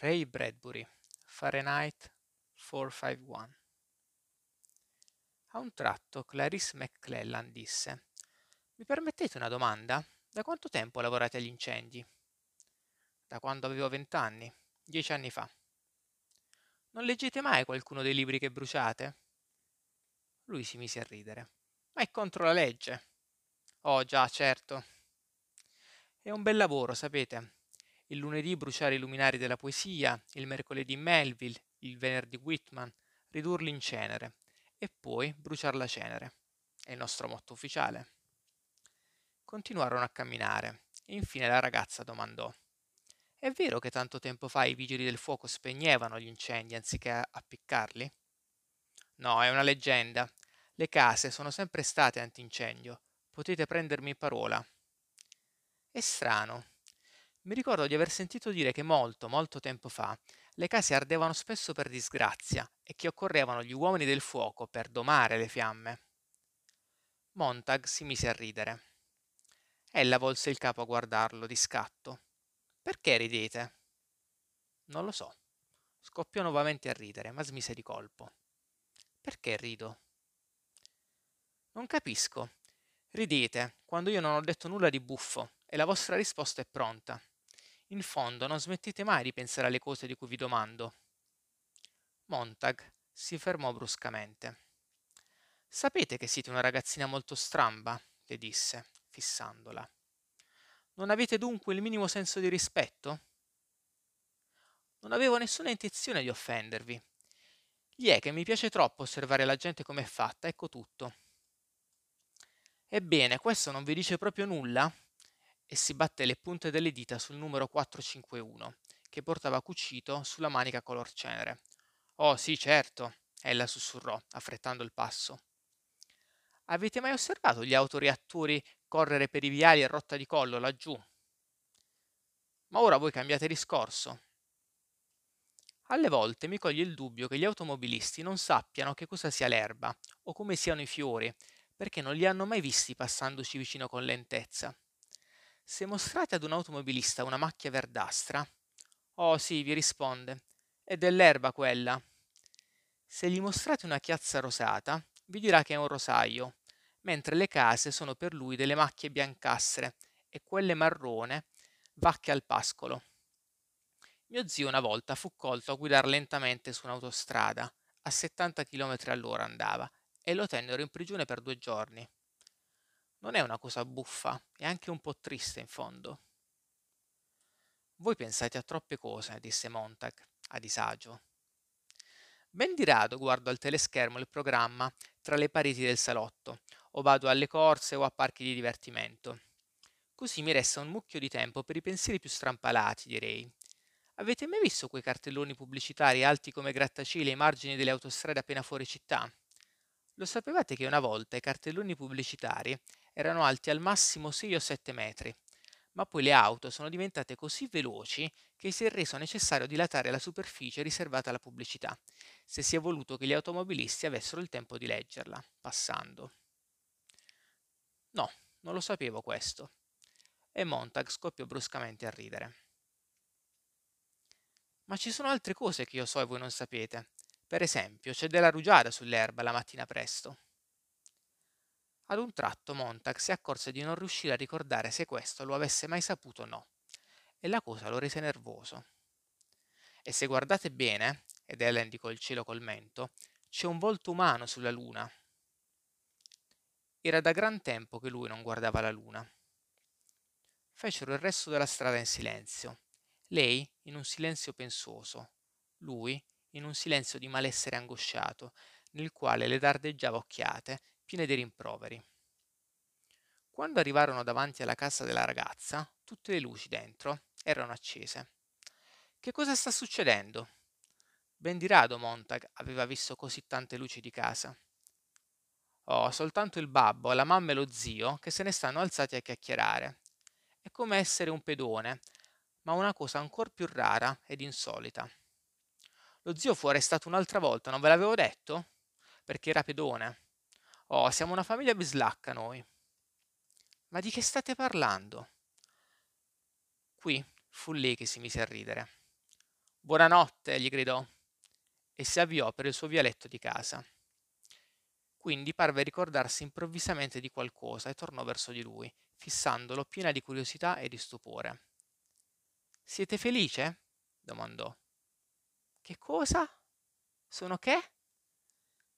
Ray Bradbury, Fahrenheit 451. A un tratto Clarice McClellan disse Mi permettete una domanda? Da quanto tempo lavorate agli incendi? Da quando avevo vent'anni, dieci anni fa. Non leggete mai qualcuno dei libri che bruciate? Lui si mise a ridere. Ma è contro la legge. Oh già, certo. È un bel lavoro, sapete. Il lunedì bruciare i luminari della poesia, il mercoledì Melville, il venerdì Whitman, ridurli in cenere e poi bruciar la cenere. È il nostro motto ufficiale. Continuarono a camminare e infine la ragazza domandò È vero che tanto tempo fa i vigili del fuoco spegnevano gli incendi anziché appiccarli? No, è una leggenda. Le case sono sempre state antincendio. Potete prendermi parola. È strano. Mi ricordo di aver sentito dire che molto, molto tempo fa le case ardevano spesso per disgrazia e che occorrevano gli uomini del fuoco per domare le fiamme. Montag si mise a ridere. Ella volse il capo a guardarlo di scatto. Perché ridete? Non lo so. Scoppiò nuovamente a ridere, ma smise di colpo. Perché rido? Non capisco. Ridete quando io non ho detto nulla di buffo e la vostra risposta è pronta. In fondo non smettete mai di pensare alle cose di cui vi domando. Montag si fermò bruscamente. Sapete che siete una ragazzina molto stramba, le disse, fissandola. Non avete dunque il minimo senso di rispetto? Non avevo nessuna intenzione di offendervi. Gli è che mi piace troppo osservare la gente come è fatta, ecco tutto. Ebbene, questo non vi dice proprio nulla? E si batté le punte delle dita sul numero 451, che portava cucito sulla manica color cenere. Oh sì, certo, ella sussurrò, affrettando il passo. Avete mai osservato gli autoreattori correre per i viali a rotta di collo laggiù? Ma ora voi cambiate discorso. Alle volte mi coglie il dubbio che gli automobilisti non sappiano che cosa sia l'erba o come siano i fiori, perché non li hanno mai visti passandoci vicino con lentezza. Se mostrate ad un automobilista una macchia verdastra, oh sì, vi risponde, è dell'erba quella. Se gli mostrate una chiazza rosata, vi dirà che è un rosaio, mentre le case sono per lui delle macchie biancastre e quelle marrone vacche al pascolo. Mio zio una volta fu colto a guidare lentamente su un'autostrada, a 70 km all'ora andava, e lo tennero in prigione per due giorni. Non è una cosa buffa, è anche un po' triste in fondo. Voi pensate a troppe cose, disse Montag, a disagio. Ben di rado guardo al teleschermo il programma tra le pareti del salotto, o vado alle corse o a parchi di divertimento. Così mi resta un mucchio di tempo per i pensieri più strampalati, direi. Avete mai visto quei cartelloni pubblicitari alti come grattacieli ai margini delle autostrade appena fuori città? Lo sapevate che una volta i cartelloni pubblicitari erano alti al massimo 6 o 7 metri, ma poi le auto sono diventate così veloci che si è reso necessario dilatare la superficie riservata alla pubblicità, se si è voluto che gli automobilisti avessero il tempo di leggerla, passando. No, non lo sapevo questo. E Montag scoppiò bruscamente a ridere. Ma ci sono altre cose che io so e voi non sapete. Per esempio, c'è della rugiada sull'erba la mattina presto. Ad un tratto Montag si accorse di non riuscire a ricordare se questo lo avesse mai saputo o no, e la cosa lo rese nervoso. E se guardate bene, ed ella indicò il cielo col mento, c'è un volto umano sulla luna. Era da gran tempo che lui non guardava la luna. Fecero il resto della strada in silenzio, lei in un silenzio pensoso, lui in un silenzio di malessere angosciato, nel quale le dardeggiava occhiate piene di rimproveri. Quando arrivarono davanti alla casa della ragazza, tutte le luci dentro erano accese. Che cosa sta succedendo? Ben di rado Montag aveva visto così tante luci di casa. Oh, soltanto il babbo, la mamma e lo zio che se ne stanno alzati a chiacchierare. È come essere un pedone, ma una cosa ancora più rara ed insolita. Lo zio fu arrestato un'altra volta, non ve l'avevo detto? Perché era pedone. Oh, siamo una famiglia bislacca noi. Ma di che state parlando? Qui fu lei che si mise a ridere. Buonanotte, gli gridò, e si avviò per il suo vialetto di casa. Quindi parve ricordarsi improvvisamente di qualcosa e tornò verso di lui, fissandolo piena di curiosità e di stupore. Siete felice? domandò. Che cosa? Sono che?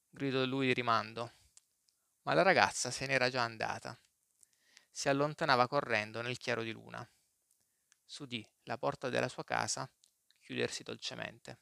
gridò lui di rimando. Ma la ragazza se n'era già andata. Si allontanava correndo nel chiaro di luna. S'udì la porta della sua casa chiudersi dolcemente.